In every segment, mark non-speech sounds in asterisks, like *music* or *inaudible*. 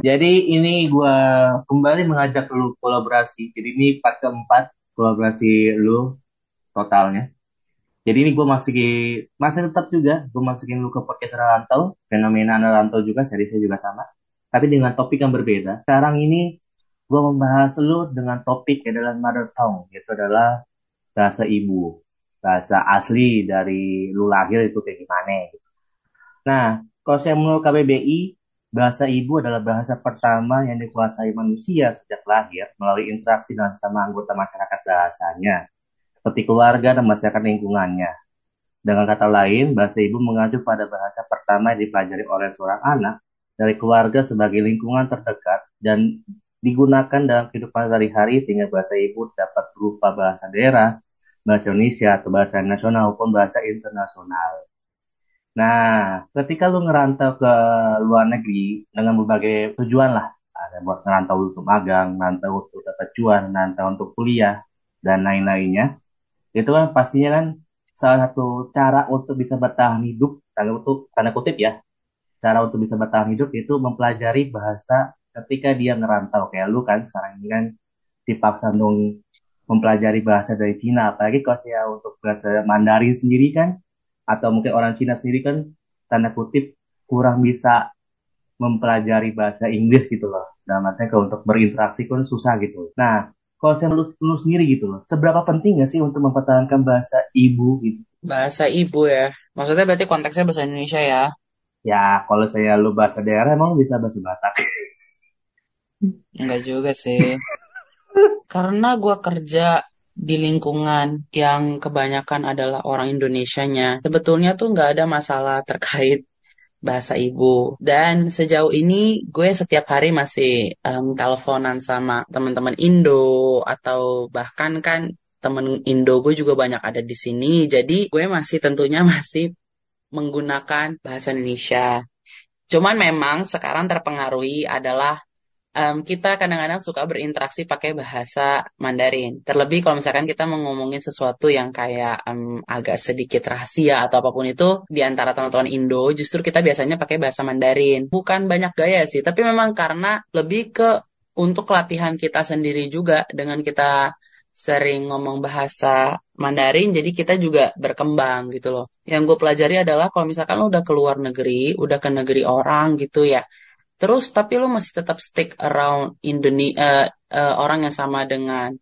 Jadi ini gue kembali mengajak lu kolaborasi. Jadi ini part keempat kolaborasi lu totalnya. Jadi ini gue masih masih tetap juga gue masukin lu ke podcast Rantau, fenomena Rantau juga, seriesnya juga sama. Tapi dengan topik yang berbeda. Sekarang ini gue membahas lu dengan topik adalah mother tongue, yaitu adalah bahasa ibu, bahasa asli dari lu lahir itu kayak gimana. Gitu. Nah, kalau saya menurut KBBI, Bahasa ibu adalah bahasa pertama yang dikuasai manusia sejak lahir melalui interaksi dengan sama anggota masyarakat bahasanya, seperti keluarga dan masyarakat lingkungannya. Dengan kata lain, bahasa ibu mengacu pada bahasa pertama yang dipelajari oleh seorang anak dari keluarga sebagai lingkungan terdekat dan digunakan dalam kehidupan sehari-hari sehingga bahasa ibu dapat berupa bahasa daerah, bahasa Indonesia atau bahasa nasional maupun bahasa internasional. Nah, ketika lu ngerantau ke luar negeri dengan berbagai tujuan lah, ada buat ngerantau untuk magang, ngerantau untuk dapat cuan, ngerantau untuk kuliah, dan lain-lainnya, itu kan pastinya kan salah satu cara untuk bisa bertahan hidup, tanda kutip, tanda kutip ya, cara untuk bisa bertahan hidup itu mempelajari bahasa ketika dia ngerantau. Kayak lu kan sekarang ini kan dipaksa dong mempelajari bahasa dari Cina, apalagi kalau saya untuk bahasa Mandarin sendiri kan, atau mungkin orang Cina sendiri kan tanda kutip kurang bisa mempelajari bahasa Inggris gitu loh. Dalam artinya kalau untuk berinteraksi kan susah gitu. Nah, kalau saya lu, lu sendiri gitu loh, seberapa penting gak sih untuk mempertahankan bahasa ibu gitu? Bahasa ibu ya? Maksudnya berarti konteksnya bahasa Indonesia ya? Ya, kalau saya lu bahasa daerah emang lu bisa bahasa Batak. Enggak juga sih. *laughs* Karena gue kerja di lingkungan yang kebanyakan adalah orang Indonesianya, sebetulnya tuh nggak ada masalah terkait bahasa ibu. Dan sejauh ini gue setiap hari masih um, teleponan sama teman-teman Indo atau bahkan kan temen Indo gue juga banyak ada di sini. Jadi gue masih tentunya *laughs* masih menggunakan bahasa Indonesia. Cuman memang sekarang terpengaruhi adalah um, kita kadang-kadang suka berinteraksi pakai bahasa Mandarin. Terlebih kalau misalkan kita mau ngomongin sesuatu yang kayak um, agak sedikit rahasia atau apa pun itu di antara teman-teman Indo, justru kita biasanya pakai bahasa Mandarin. Bukan banyak gaya sih, tapi memang karena lebih ke untuk latihan kita sendiri juga dengan kita sering ngomong bahasa Mandarin, jadi kita juga berkembang gitu loh. Yang gue pelajari adalah kalau misalkan lo udah keluar negeri, udah ke negeri orang gitu ya, Terus tapi lo masih tetap stick around Indonesia uh, uh, orang yang sama dengan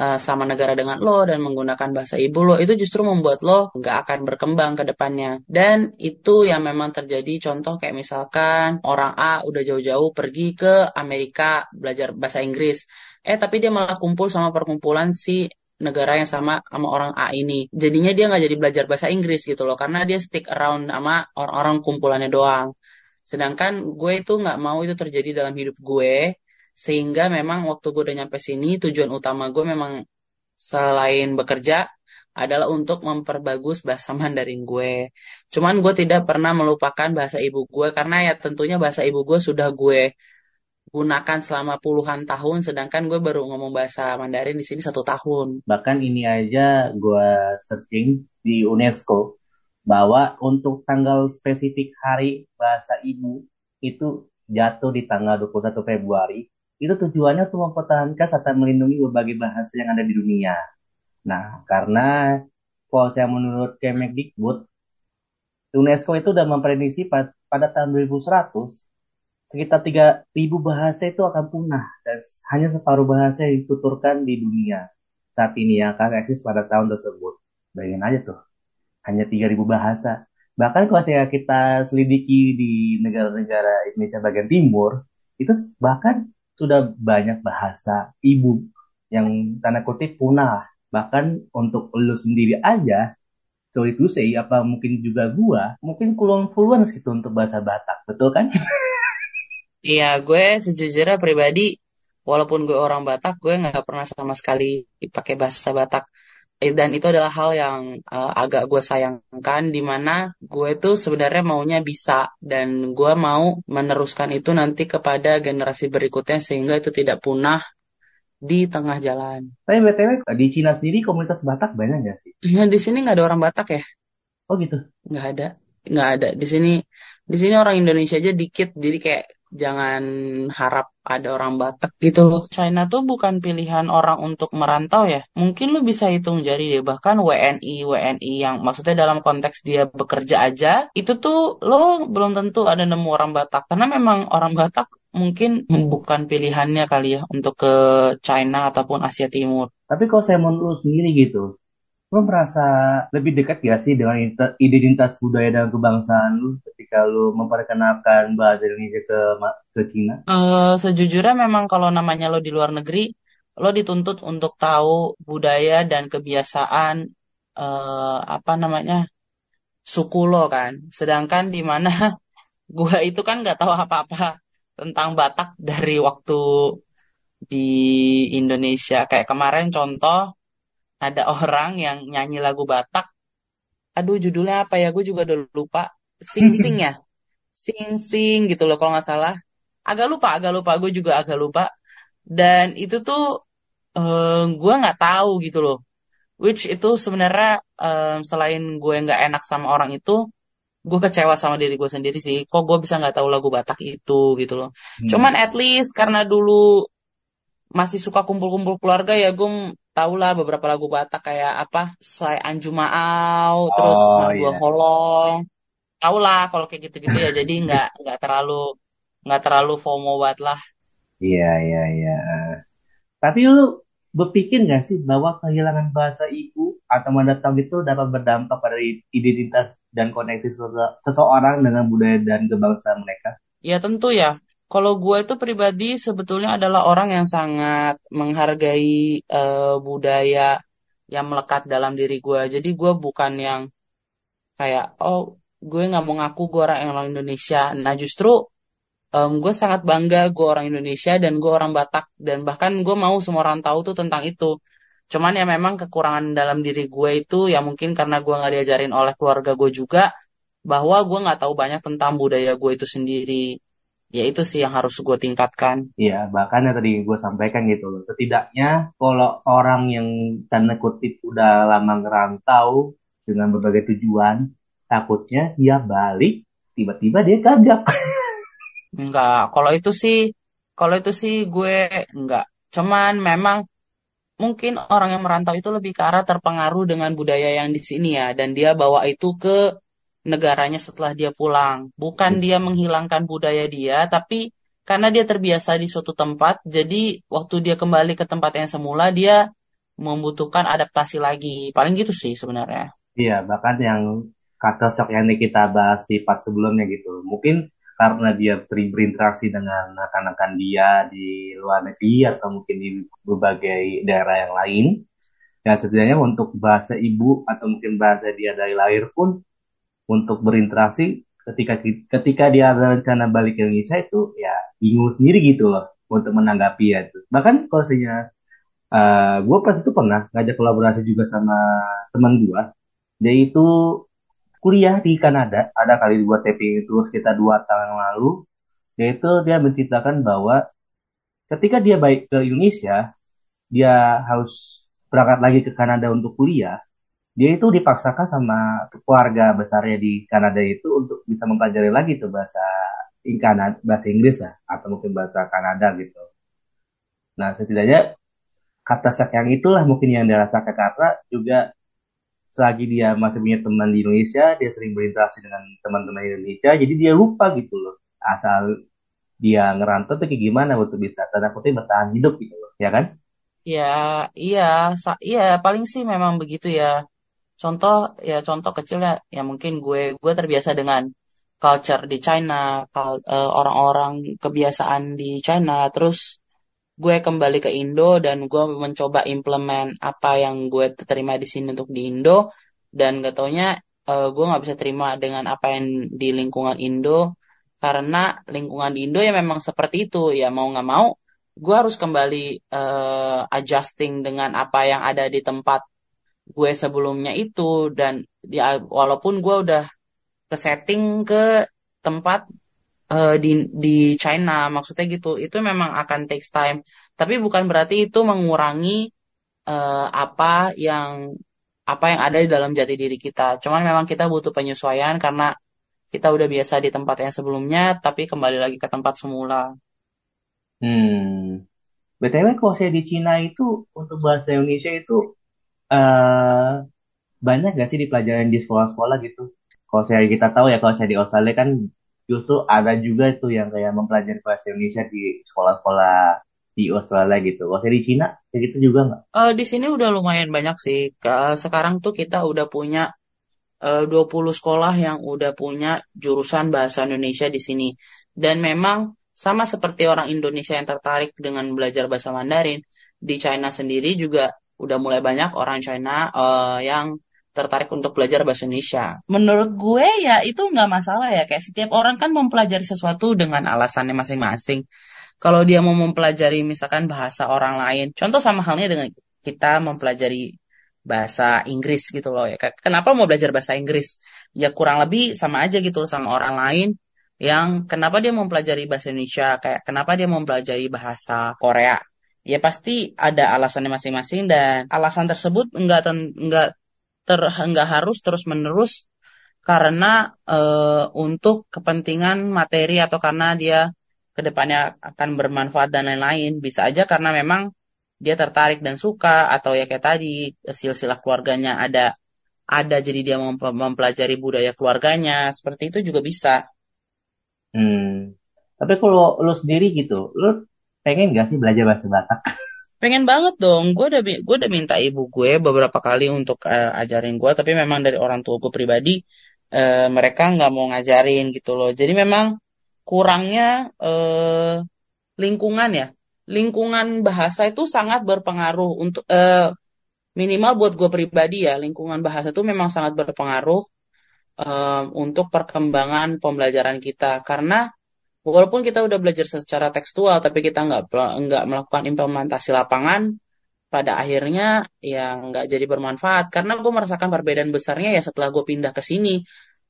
uh, sama negara dengan lo dan menggunakan bahasa ibu lo itu justru membuat lo nggak akan berkembang ke depannya. Dan itu yang memang terjadi contoh kayak misalkan orang A udah jauh-jauh pergi ke Amerika belajar bahasa Inggris. Eh tapi dia malah kumpul sama perkumpulan si negara yang sama sama orang A ini. Jadinya dia nggak jadi belajar bahasa Inggris gitu loh karena dia stick around sama orang-orang kumpulannya doang. Sedangkan gue itu nggak mau itu terjadi dalam hidup gue, sehingga memang waktu gue udah nyampe sini, tujuan utama gue memang selain bekerja adalah untuk memperbagus bahasa Mandarin gue. Cuman gue tidak pernah melupakan bahasa ibu gue karena ya tentunya bahasa ibu gue sudah gue gunakan selama puluhan tahun, sedangkan gue baru ngomong bahasa Mandarin di sini satu tahun. Bahkan ini aja gue searching di UNESCO bahwa untuk tanggal spesifik hari bahasa ibu itu jatuh di tanggal 21 Februari itu tujuannya untuk mempertahankan serta melindungi berbagai bahasa yang ada di dunia. Nah, karena kalau saya menurut Kemendikbud, UNESCO itu sudah memprediksi pada, pada tahun 2100 sekitar 3000 bahasa itu akan punah dan hanya separuh bahasa yang dituturkan di dunia saat ini yang akan eksis pada tahun tersebut. Bayangin aja tuh hanya 3000 bahasa. Bahkan kalau kita selidiki di negara-negara Indonesia bagian timur, itu bahkan sudah banyak bahasa ibu yang tanda kutip punah. Bahkan untuk lu sendiri aja, sorry to say, apa mungkin juga gua, mungkin kulon puluhan gitu untuk bahasa Batak, betul kan? Iya, gue sejujurnya pribadi, walaupun gue orang Batak, gue nggak pernah sama sekali pakai bahasa Batak dan itu adalah hal yang uh, agak gue sayangkan di mana gue tuh sebenarnya maunya bisa dan gue mau meneruskan itu nanti kepada generasi berikutnya sehingga itu tidak punah di tengah jalan. Tapi btw di Cina sendiri komunitas Batak banyak nggak sih? Nah, di sini nggak ada orang Batak ya? Oh gitu? Nggak ada, nggak ada. Di sini di sini orang Indonesia aja dikit. Jadi kayak jangan harap ada orang Batak gitu loh. China tuh bukan pilihan orang untuk merantau ya. Mungkin lu bisa hitung jari deh, bahkan WNI, WNI yang maksudnya dalam konteks dia bekerja aja, itu tuh lo belum tentu ada nemu orang Batak. Karena memang orang Batak mungkin bukan pilihannya kali ya untuk ke China ataupun Asia Timur. Tapi kalau saya menurut lu sendiri gitu, lu merasa lebih dekat gak sih dengan ide- identitas budaya dan kebangsaan lu ketika lu memperkenalkan bahasa Indonesia ke ke Cina? Eh, sejujurnya memang kalau namanya lo di luar negeri, lo dituntut untuk tahu budaya dan kebiasaan eh, apa namanya suku lo kan. Sedangkan di mana *laughs* gua itu kan nggak tahu apa-apa tentang Batak dari waktu di Indonesia. Kayak kemarin contoh ada orang yang nyanyi lagu Batak. Aduh judulnya apa ya? Gue juga udah lupa. Sing Sing ya, *laughs* Sing Sing gitu loh kalau nggak salah. Agak lupa, agak lupa. Gue juga agak lupa. Dan itu tuh eh, gue nggak tahu gitu loh. Which itu sebenarnya eh, selain gue nggak enak sama orang itu, gue kecewa sama diri gue sendiri sih. Kok gue bisa nggak tahu lagu Batak itu gitu loh. Hmm. Cuman at least karena dulu masih suka kumpul-kumpul keluarga ya gue tau lah beberapa lagu Batak kayak apa Slai Anju Maau terus Oh Mardua iya, Holong. Tau lah kalau kayak gitu-gitu ya. Jadi nggak nggak terlalu nggak terlalu FOMO banget lah. Iya, iya, iya. Tapi lu berpikir nggak sih bahwa kehilangan bahasa ibu atau mendatang itu dapat berdampak pada identitas dan koneksi sese- seseorang dengan budaya dan kebangsaan mereka? ya tentu ya kalau gue itu pribadi sebetulnya adalah orang yang sangat menghargai eh, budaya yang melekat dalam diri gue jadi gue bukan yang kayak oh gue nggak mau ngaku gue orang orang Indonesia nah justru Em, gue sangat bangga gue orang Indonesia dan gue orang Batak dan bahkan gue mau semua orang tahu tuh tentang itu. Cuman ya memang kekurangan dalam diri gue itu ya mungkin karena gue nggak diajarin oleh keluarga gue juga bahwa gue nggak tahu banyak tentang budaya gue itu sendiri. Ya itu sih yang harus gue tingkatkan. Iya, bahkan yang tadi gue sampaikan gitu loh. Setidaknya kalau orang yang tanda kutip udah lama ngerantau dengan berbagai tujuan, takutnya dia balik, tiba-tiba dia gagap. *laughs* Enggak, kalau itu sih kalau itu sih gue enggak. Cuman memang mungkin orang yang merantau itu lebih ke arah terpengaruh dengan budaya yang di sini ya dan dia bawa itu ke negaranya setelah dia pulang. Bukan dia menghilangkan budaya dia, tapi karena dia terbiasa di suatu tempat, jadi waktu dia kembali ke tempat yang semula, dia membutuhkan adaptasi lagi. Paling gitu sih sebenarnya. Iya, bahkan yang kata shock yang kita bahas di pas sebelumnya gitu. Mungkin karena dia sering berinteraksi dengan rekan-rekan dia di luar negeri atau mungkin di berbagai daerah yang lain. Ya setidaknya untuk bahasa ibu atau mungkin bahasa dia dari lahir pun untuk berinteraksi ketika ketika dia ada rencana balik ke Indonesia itu ya bingung sendiri gitu loh untuk menanggapi ya itu. Bahkan kalau saya uh, gue pas itu pernah ngajak kolaborasi juga sama teman gue. Dia itu kuliah di Kanada, ada kali dua taping itu sekitar dua tahun yang lalu. Yaitu dia menceritakan bahwa ketika dia baik ke Indonesia, dia harus berangkat lagi ke Kanada untuk kuliah dia itu dipaksakan sama keluarga besarnya di Kanada itu untuk bisa mempelajari lagi tuh bahasa Kanada, bahasa Inggris ya atau mungkin bahasa Kanada gitu. Nah setidaknya kata sak yang itulah mungkin yang dirasakan karena juga selagi dia masih punya teman di Indonesia, dia sering berinteraksi dengan teman-teman Indonesia, jadi dia lupa gitu loh asal dia ngerantau tuh kayak gimana untuk bisa tanda kutip bertahan hidup gitu loh, ya kan? Ya, iya, iya paling sih memang begitu ya. Contoh ya contoh kecilnya ya mungkin gue gue terbiasa dengan culture di China, eh, orang-orang kebiasaan di China, terus gue kembali ke Indo dan gue mencoba implement apa yang gue terima di sini untuk di Indo. Dan gak taunya eh, gue nggak bisa terima dengan apa yang di lingkungan Indo. Karena lingkungan di Indo ya memang seperti itu. Ya mau nggak mau gue harus kembali eh, adjusting dengan apa yang ada di tempat gue sebelumnya itu dan ya walaupun gue udah ke setting ke tempat eh, di di China maksudnya gitu itu memang akan takes time tapi bukan berarti itu mengurangi eh, apa yang apa yang ada di dalam jati diri kita cuman memang kita butuh penyesuaian karena kita udah biasa di tempat yang sebelumnya, tapi kembali lagi ke tempat semula. Hmm. BTW kalau saya di Cina itu untuk bahasa Indonesia itu eh banyak gak sih di pelajaran di sekolah-sekolah gitu? Kalau saya kita tahu ya kalau saya di Australia kan justru ada juga itu yang kayak mempelajari bahasa Indonesia di sekolah-sekolah di Australia gitu. Kalau saya di Cina kayak gitu juga nggak? Eh, di sini udah lumayan banyak sih. Sekarang tuh kita udah punya eh, 20 sekolah yang udah punya jurusan bahasa Indonesia di sini. Dan memang sama seperti orang Indonesia yang tertarik dengan belajar bahasa Mandarin, di China sendiri juga udah mulai banyak orang China eh, yang tertarik untuk belajar bahasa Indonesia. Menurut gue ya itu nggak masalah ya, kayak setiap orang kan mempelajari sesuatu dengan alasannya masing-masing. Kalau dia mau mempelajari misalkan bahasa orang lain, contoh sama halnya dengan kita mempelajari bahasa Inggris gitu loh ya. Kenapa mau belajar bahasa Inggris? Ya kurang lebih sama aja gitu loh sama orang lain yang kenapa dia mempelajari bahasa Indonesia, kayak kenapa dia mempelajari bahasa Korea. Ya pasti ada alasannya masing-masing dan alasan tersebut enggak ten- enggak ter enggak harus terus-menerus karena eh, untuk kepentingan materi atau karena dia ke depannya akan bermanfaat dan lain-lain. Bisa aja karena memang dia tertarik dan suka atau ya kayak tadi silsilah keluarganya ada ada jadi dia mem- mempelajari budaya keluarganya seperti itu juga bisa. Hmm. Tapi kalau lu sendiri gitu, lu pengen gak sih belajar bahasa Batak? Pengen banget dong, gue udah gue udah minta ibu gue beberapa kali untuk eh, ajarin gue, tapi memang dari orang tua gue pribadi eh, mereka nggak mau ngajarin gitu loh. Jadi memang kurangnya eh, lingkungan ya, lingkungan bahasa itu sangat berpengaruh untuk eh, minimal buat gue pribadi ya, lingkungan bahasa itu memang sangat berpengaruh eh, untuk perkembangan pembelajaran kita karena Walaupun kita udah belajar secara tekstual, tapi kita nggak nggak melakukan implementasi lapangan, pada akhirnya ya nggak jadi bermanfaat. Karena gue merasakan perbedaan besarnya ya setelah gue pindah ke sini.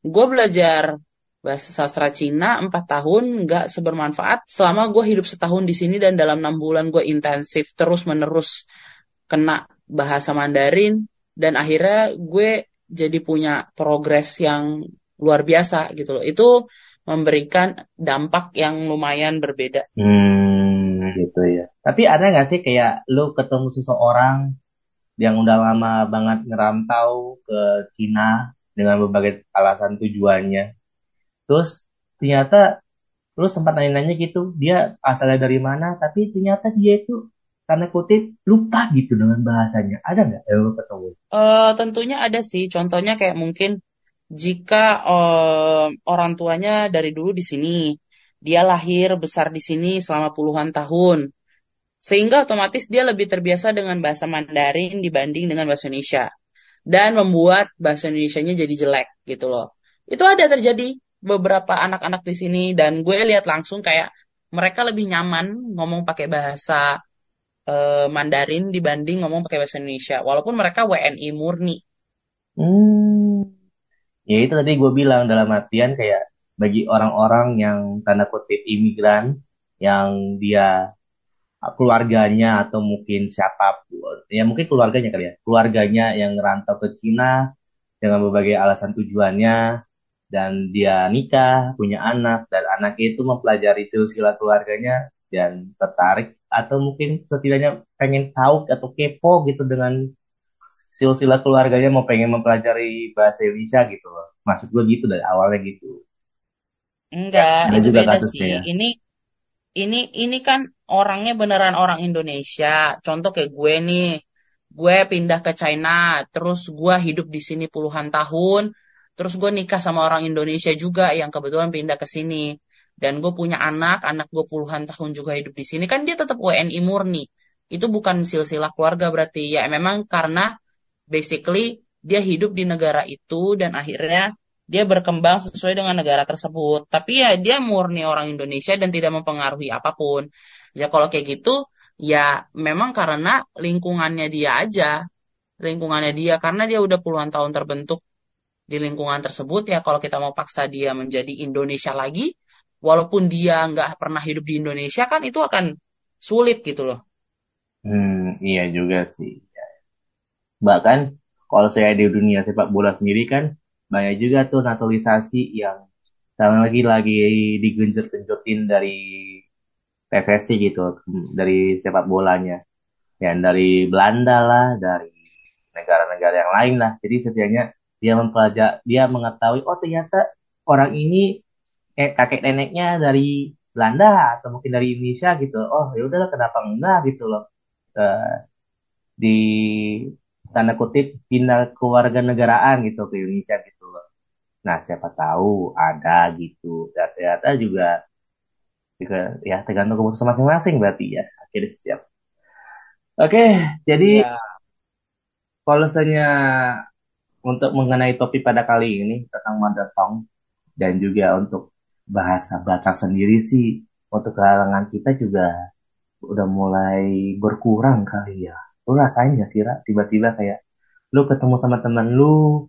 Gue belajar bahasa sastra Cina 4 tahun nggak sebermanfaat selama gue hidup setahun di sini dan dalam enam bulan gue intensif terus menerus kena bahasa Mandarin dan akhirnya gue jadi punya progres yang luar biasa gitu loh. Itu memberikan dampak yang lumayan berbeda. Hmm, gitu ya. Tapi ada nggak sih kayak lu ketemu seseorang yang udah lama banget ngerantau ke Cina dengan berbagai alasan tujuannya. Terus ternyata lu sempat nanya-nanya gitu, dia asalnya dari mana, tapi ternyata dia itu karena kutip lupa gitu dengan bahasanya. Ada nggak yang lu ketemu? Eh, tentunya ada sih, contohnya kayak mungkin jika em, orang tuanya dari dulu di sini, dia lahir besar di sini selama puluhan tahun, sehingga otomatis dia lebih terbiasa dengan bahasa Mandarin dibanding dengan bahasa Indonesia, dan membuat bahasa Indonesianya jadi jelek gitu loh. Itu ada terjadi beberapa anak-anak di sini, dan gue lihat langsung kayak mereka lebih nyaman ngomong pakai bahasa eh, Mandarin dibanding ngomong pakai bahasa Indonesia, walaupun mereka WNI murni. Hmm, ya itu tadi gue bilang dalam artian kayak bagi orang-orang yang tanda kutip imigran, yang dia keluarganya atau mungkin siapa pun, ya mungkin keluarganya kali ya, keluarganya yang ngerantau ke Cina dengan berbagai alasan tujuannya, dan dia nikah, punya anak, dan anaknya itu mempelajari silsilah keluarganya dan tertarik atau mungkin setidaknya pengen tahu atau kepo gitu dengan silsilah keluarganya mau pengen mempelajari bahasa Indonesia gitu loh. Maksud gue gitu dari awalnya gitu. Enggak, Ada itu juga beda kasusnya sih. ya. Ini ini ini kan orangnya beneran orang Indonesia. Contoh kayak gue nih, gue pindah ke China, terus gue hidup di sini puluhan tahun, terus gue nikah sama orang Indonesia juga yang kebetulan pindah ke sini. Dan gue punya anak, anak gue puluhan tahun juga hidup di sini, kan dia tetap WNI murni. Itu bukan silsilah keluarga berarti. Ya memang karena basically dia hidup di negara itu dan akhirnya dia berkembang sesuai dengan negara tersebut. Tapi ya dia murni orang Indonesia dan tidak mempengaruhi apa pun. Ya kalau kayak gitu, ya memang karena lingkungannya dia aja. Lingkungannya dia, karena dia udah puluhan tahun terbentuk di lingkungan tersebut, ya kalau kita mau paksa dia menjadi Indonesia lagi, walaupun dia nggak pernah hidup di Indonesia, kan itu akan sulit gitu loh. Hmm, iya juga sih. Bahkan kalau saya di dunia sepak bola sendiri kan banyak juga tuh naturalisasi yang Sekarang lagi lagi digenjot-genjotin dari PSSI gitu, dari sepak bolanya. Ya, dari Belanda lah, dari negara-negara yang lain lah. Jadi setidaknya dia mempelajari, dia mengetahui, oh ternyata orang ini eh, kakek neneknya dari Belanda atau mungkin dari Indonesia gitu. Oh ya udahlah kenapa enggak gitu loh. Uh, di tanda kutip pindah keluarga negaraan gitu ke Indonesia gitu loh. Nah siapa tahu ada gitu. Dan ternyata juga juga ya tergantung keputusan masing-masing berarti ya. Akhirnya siap. Oke, jadi ya. kalau misalnya untuk mengenai topik pada kali ini tentang mother tongue dan juga untuk bahasa Batak sendiri sih untuk kalangan kita juga udah mulai berkurang kali ya. Lu rasain gak sih, Ra? Tiba-tiba kayak lu ketemu sama temen lu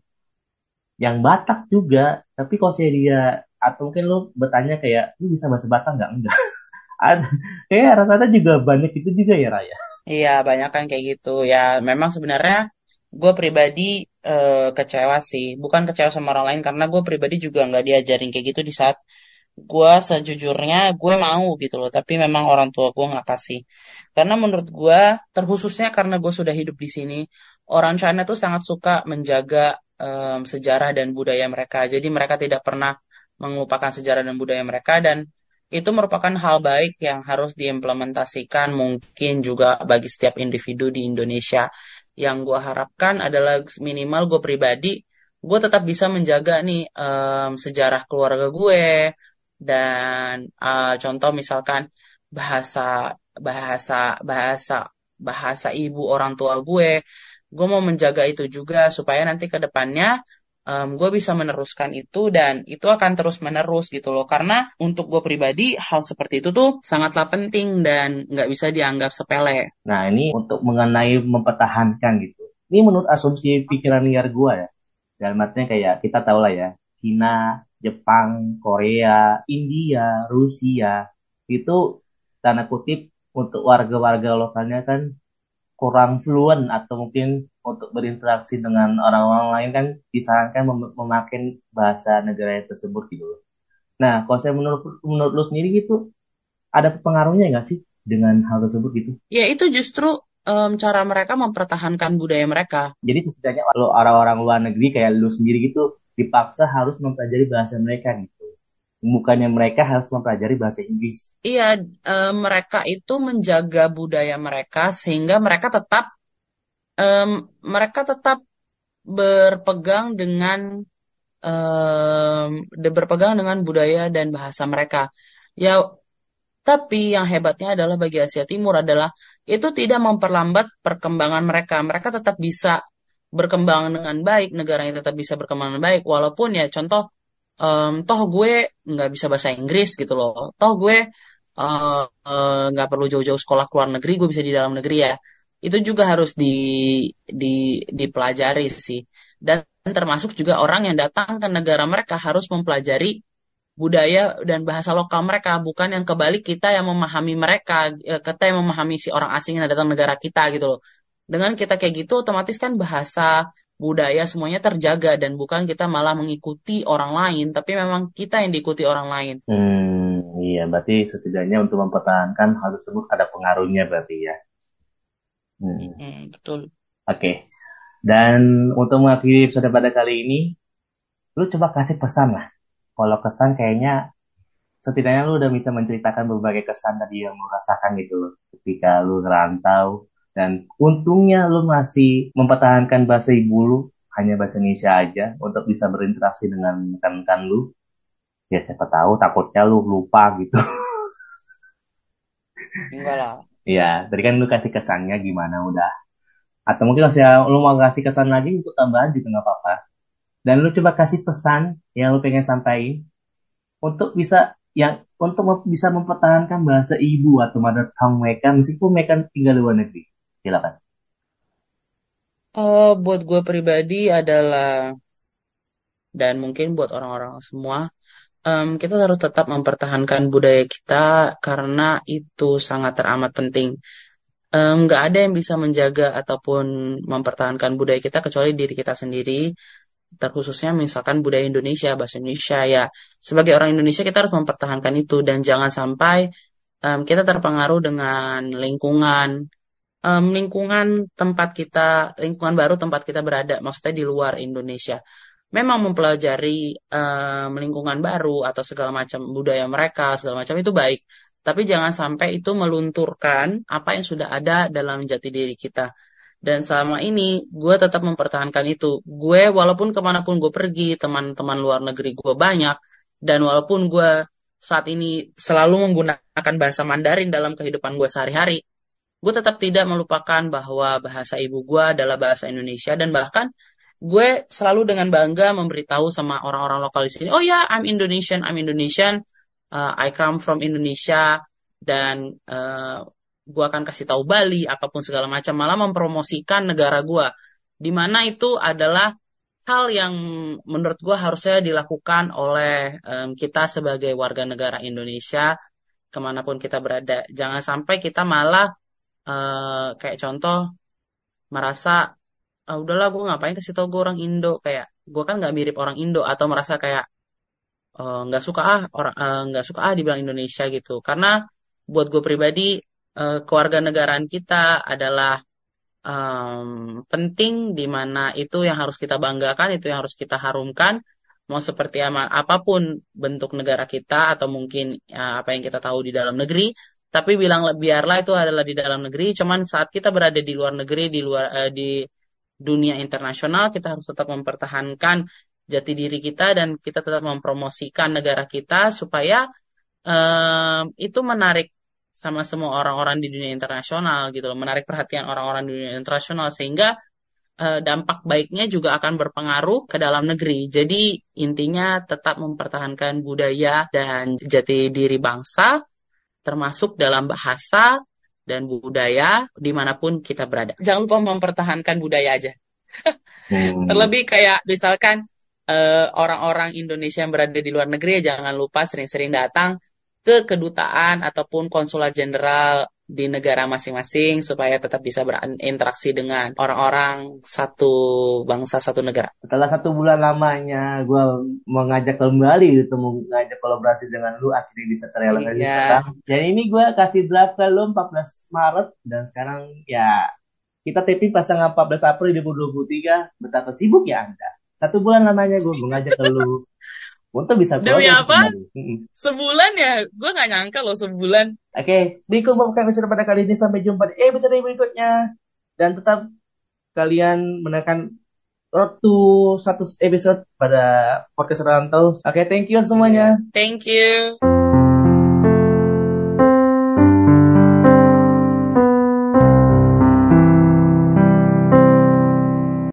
yang Batak juga, tapi kok saya dia atau mungkin lu bertanya kayak lu bisa bahasa Batak nggak? Enggak. *laughs* Ada. Kayak rata-rata juga banyak itu juga ya, Raya. Iya, banyak kan kayak gitu. Ya, memang sebenarnya gue pribadi uh, kecewa sih. Bukan kecewa sama orang lain karena gue pribadi juga nggak diajarin kayak gitu di saat gue sejujurnya gue mau gitu loh. Tapi memang orang tua gue nggak kasih. Karena menurut gue, terkhususnya karena gue sudah hidup di sini, orang China tuh sangat suka menjaga um, sejarah dan budaya mereka. Jadi mereka tidak pernah mengupakan sejarah dan budaya mereka dan itu merupakan hal baik yang harus diimplementasikan mungkin juga bagi setiap individu di Indonesia. Yang gue harapkan adalah minimal gue pribadi, gue tetap bisa menjaga nih um, sejarah keluarga gue dan uh, contoh misalkan bahasa bahasa bahasa bahasa ibu orang tua gue, gue mau menjaga itu juga supaya nanti ke depannya um, gue bisa meneruskan itu dan itu akan terus menerus gitu loh karena untuk gue pribadi hal seperti itu tuh sangatlah penting dan nggak bisa dianggap sepele. Nah ini untuk mengenai mempertahankan gitu. Ini menurut asumsi pikiran liar gue ya. Dalam artinya kayak kita tahu lah ya, Cina, Jepang, Korea, India, Rusia itu tanda kutip untuk warga-warga lokalnya kan kurang fluent atau mungkin untuk berinteraksi dengan orang-orang lain kan disarankan mem memakai bahasa negara tersebut gitu loh. Nah, kalau saya menurut menurut lu sendiri gitu, ada pengaruhnya nggak sih dengan hal tersebut gitu? Ya itu justru um, cara mereka mempertahankan budaya mereka. Jadi setidaknya kalau orang-orang luar negeri kayak lu sendiri gitu dipaksa harus mempelajari bahasa mereka gitu bukannya mereka harus mempelajari bahasa Inggris. Iya, e, mereka itu menjaga budaya mereka sehingga mereka tetap e, mereka tetap berpegang dengan e, berpegang dengan budaya dan bahasa mereka. Ya, tapi yang hebatnya adalah bagi Asia Timur adalah itu tidak memperlambat perkembangan mereka. Mereka tetap bisa berkembang dengan baik, negaranya tetap bisa berkembang dengan baik, walaupun ya contoh um, toh gue nggak bisa bahasa Inggris gitu loh. Toh gue uh, uh, nggak perlu jauh-jauh sekolah ke luar negeri gue bisa di dalam negeri ya. Itu juga harus di, di dipelajari sih. Dan termasuk juga orang yang datang ke negara mereka harus mempelajari budaya dan bahasa lokal mereka bukan yang kebalik kita yang memahami mereka eh, kita yang memahami si orang asing yang datang negara kita gitu loh dengan kita kayak gitu otomatis kan bahasa budaya semuanya terjaga dan bukan kita malah mengikuti orang lain, tapi memang kita yang diikuti orang lain. Hmm, iya, berarti setidaknya untuk mempertahankan hal tersebut ada pengaruhnya berarti ya. Hmm. Hmm, betul. Oke. Okay. Dan untuk mengakhiri episode pada kali ini, lu coba kasih pesan lah. Kalau kesan kayaknya setidaknya lu udah bisa menceritakan berbagai kesan tadi yang lu rasakan gitu loh. Ketika lu ngerantau, dan untungnya lu masih mempertahankan bahasa ibu lu, hanya bahasa Indonesia aja, untuk bisa berinteraksi dengan rekan-rekan lu. Ya siapa tahu takutnya lu lupa gitu. *laughs* Enggak lah. Iya, tadi kan lu kasih kesannya gimana udah. Atau mungkin kalau lu mau kasih kesan lagi untuk tambahan juga nggak apa-apa. Dan lu coba kasih pesan yang lu pengen sampaikan untuk bisa yang untuk bisa mempertahankan bahasa ibu atau mother tongue mereka meskipun mereka tinggal di luar negeri. Silakan. Uh, buat gue pribadi adalah dan mungkin buat orang-orang semua, um, kita harus tetap mempertahankan budaya kita karena itu sangat teramat penting. Nggak um, ada yang bisa menjaga ataupun mempertahankan budaya kita kecuali diri kita sendiri. terkhususnya misalkan budaya Indonesia, bahasa Indonesia ya. Sebagai orang Indonesia kita harus mempertahankan itu dan jangan sampai um, kita terpengaruh dengan lingkungan um, lingkungan tempat kita, lingkungan baru tempat kita berada, maksudnya di luar Indonesia. Memang mempelajari um, lingkungan baru atau segala macam budaya mereka, segala macam itu baik. Tapi jangan sampai itu melunturkan apa yang sudah ada dalam jati diri kita. Dan selama ini gue tetap mempertahankan itu. Gue walaupun ke mana pun gue pergi, teman-teman luar negeri gue banyak. Dan walaupun gue saat ini selalu menggunakan bahasa Mandarin dalam kehidupan gue sehari-hari, gue tetap tidak melupakan bahwa bahasa ibu gue adalah bahasa Indonesia dan bahkan gue selalu dengan bangga memberitahu sama orang-orang lokal di sini, oh ya, yeah, I'm Indonesian, I'm Indonesian, uh, I come from Indonesia. Dan uh, gue akan kasih tahu Bali apa pun segala macam malah mempromosikan negara gue di mana itu adalah hal yang menurut gue harusnya dilakukan oleh um, kita sebagai warga negara Indonesia ke mana pun kita berada. Jangan sampai kita malah uh, kayak contoh merasa ah, udahlah gue ngapain kasih tau gue orang Indo kayak gue kan nggak mirip orang Indo atau merasa kayak eh, nggak uh, suka ah orang nggak uh, suka ah dibilang Indonesia gitu karena buat gue pribadi uh, kewarganegaraan kita adalah um, penting di mana itu yang harus kita banggakan, itu yang harus kita harumkan. Mau seperti apa, apa pun bentuk negara kita atau mungkin ya, apa yang kita tahu di dalam negeri, tapi bilang biarlah itu adalah di dalam negeri. Cuman saat kita berada di luar negeri, di luar uh, di dunia internasional, kita harus tetap mempertahankan jati diri kita dan kita tetap mempromosikan negara kita supaya um, itu menarik sama semua orang-orang di dunia internasional gitu loh, menarik perhatian orang-orang di dunia internasional sehingga uh, dampak baiknya juga akan berpengaruh ke dalam negeri. Jadi intinya tetap mempertahankan budaya dan jati diri bangsa termasuk dalam bahasa dan budaya di mana pun kita berada. Jangan lupa mempertahankan budaya aja. hmm. *laughs* Terlebih kayak misalkan eh, orang-orang uh, Indonesia yang berada di luar negeri ya jangan lupa sering-sering datang ke kedutaan ataupun konsulat jenderal di negara masing-masing supaya tetap bisa berinteraksi dengan orang-orang satu bangsa satu negara. Setelah satu bulan lamanya gue mengajak kembali gitu, mengajak kolaborasi dengan lu akhirnya bisa terrealisasi iya. sekarang. Dan ini gue kasih draft ke lu 14 Maret dan sekarang ya kita taping pasangan 14 April 2023 betapa sibuk ya Anda. Satu bulan lamanya gue mengajak ke lu *laughs* untuk bisa Demi apa? Sebulan ya? Gue gak nyangka loh sebulan. Oke, okay. Diko bukan episode pada kali ini. Sampai jumpa di episode berikutnya. Dan tetap kalian menekan road to satu episode pada podcast Rantau. Oke, okay, thank you semuanya. Thank you.